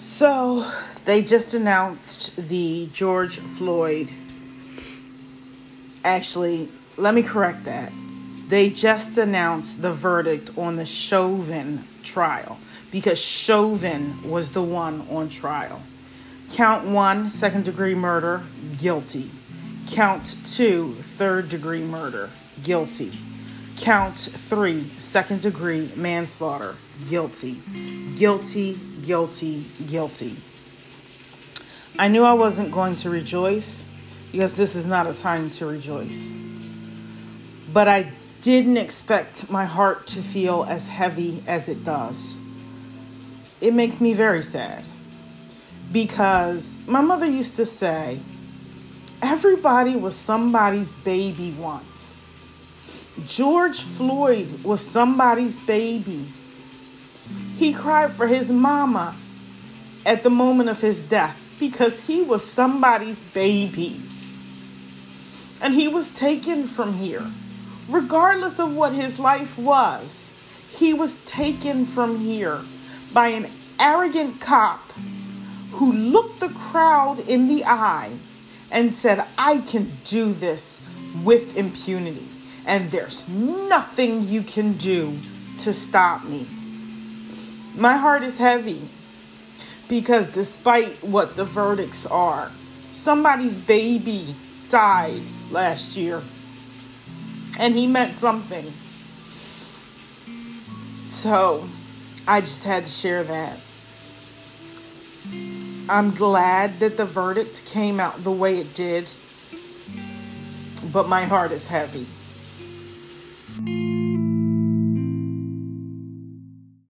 So they just announced the George Floyd. Actually, let me correct that. They just announced the verdict on the Chauvin trial because Chauvin was the one on trial. Count one, second degree murder, guilty. Count two, third degree murder, guilty. Count three, second degree manslaughter, guilty. Guilty, guilty, guilty. I knew I wasn't going to rejoice because this is not a time to rejoice. But I didn't expect my heart to feel as heavy as it does. It makes me very sad because my mother used to say, everybody was somebody's baby once. George Floyd was somebody's baby. He cried for his mama at the moment of his death because he was somebody's baby. And he was taken from here. Regardless of what his life was, he was taken from here by an arrogant cop who looked the crowd in the eye and said, I can do this with impunity, and there's nothing you can do to stop me. My heart is heavy because despite what the verdicts are, somebody's baby died last year and he meant something. So I just had to share that. I'm glad that the verdict came out the way it did, but my heart is heavy.